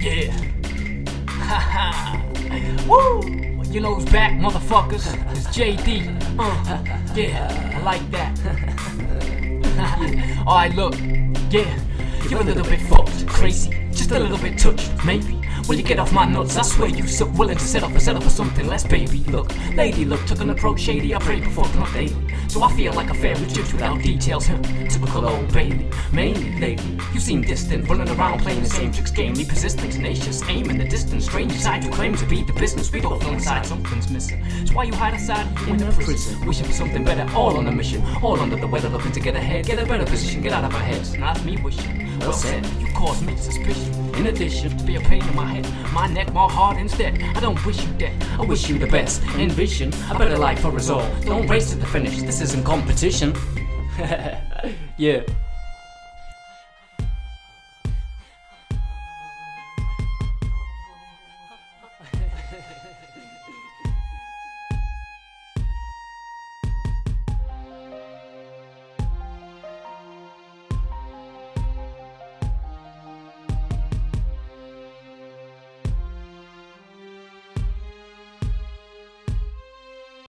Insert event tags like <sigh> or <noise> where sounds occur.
Yeah. <laughs> Haha. Woo! You know who's back, motherfuckers? It's JayD. Uh, <laughs> yeah, I like that. <laughs> Alright, look. Yeah, you're a little bit fucked, crazy, just a little bit touched, maybe. When you get off my nuts, I swear you're so willing to settle for settle for something less, baby. Look, lady, look, took an approach shady. I pray before not daily, so I feel like a fair judge without details. Typical old Bailey. Mainly, lady, you seem distant, running around playing the same tricks, gamely, persistent, tenacious, aim in the distance. Strange side who claim to be the business. We don't know inside something's missing. It's why you hide aside you in the prison, wishing for something better. All on a mission, all under the weather, looking to get ahead, get a better position, get out of our heads. Not me wishing. Well said, you cause me suspicion. In addition, to be a pain in my head, my neck, my heart instead. I don't wish you dead, I wish you the best. Envision a better life for us all. Don't race to the finish, this isn't competition. <laughs> yeah.